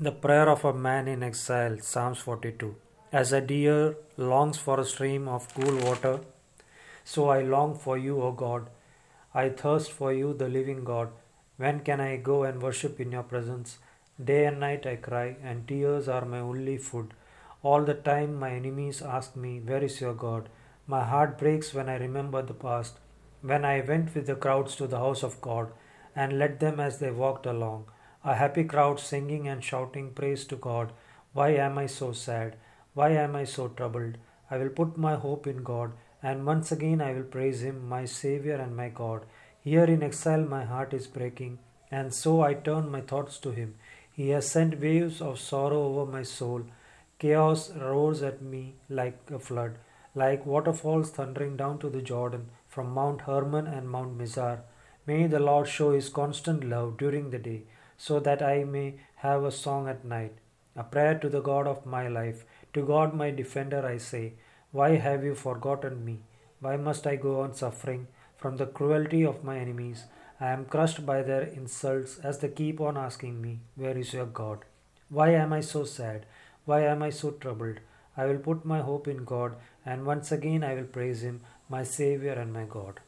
The prayer of a man in exile, Psalms 42. As a deer longs for a stream of cool water, so I long for you, O God. I thirst for you, the living God. When can I go and worship in your presence? Day and night I cry, and tears are my only food. All the time my enemies ask me, Where is your God? My heart breaks when I remember the past, when I went with the crowds to the house of God and led them as they walked along a happy crowd singing and shouting praise to God. Why am I so sad? Why am I so troubled? I will put my hope in God, and once again I will praise Him, my Saviour and my God. Here in exile my heart is breaking, and so I turn my thoughts to Him. He has sent waves of sorrow over my soul. Chaos roars at me like a flood, like waterfalls thundering down to the Jordan from Mount Hermon and Mount Mizar. May the Lord show His constant love during the day so that I may have a song at night, a prayer to the God of my life. To God, my defender, I say, Why have you forgotten me? Why must I go on suffering from the cruelty of my enemies? I am crushed by their insults as they keep on asking me, Where is your God? Why am I so sad? Why am I so troubled? I will put my hope in God, and once again I will praise Him, my Saviour and my God.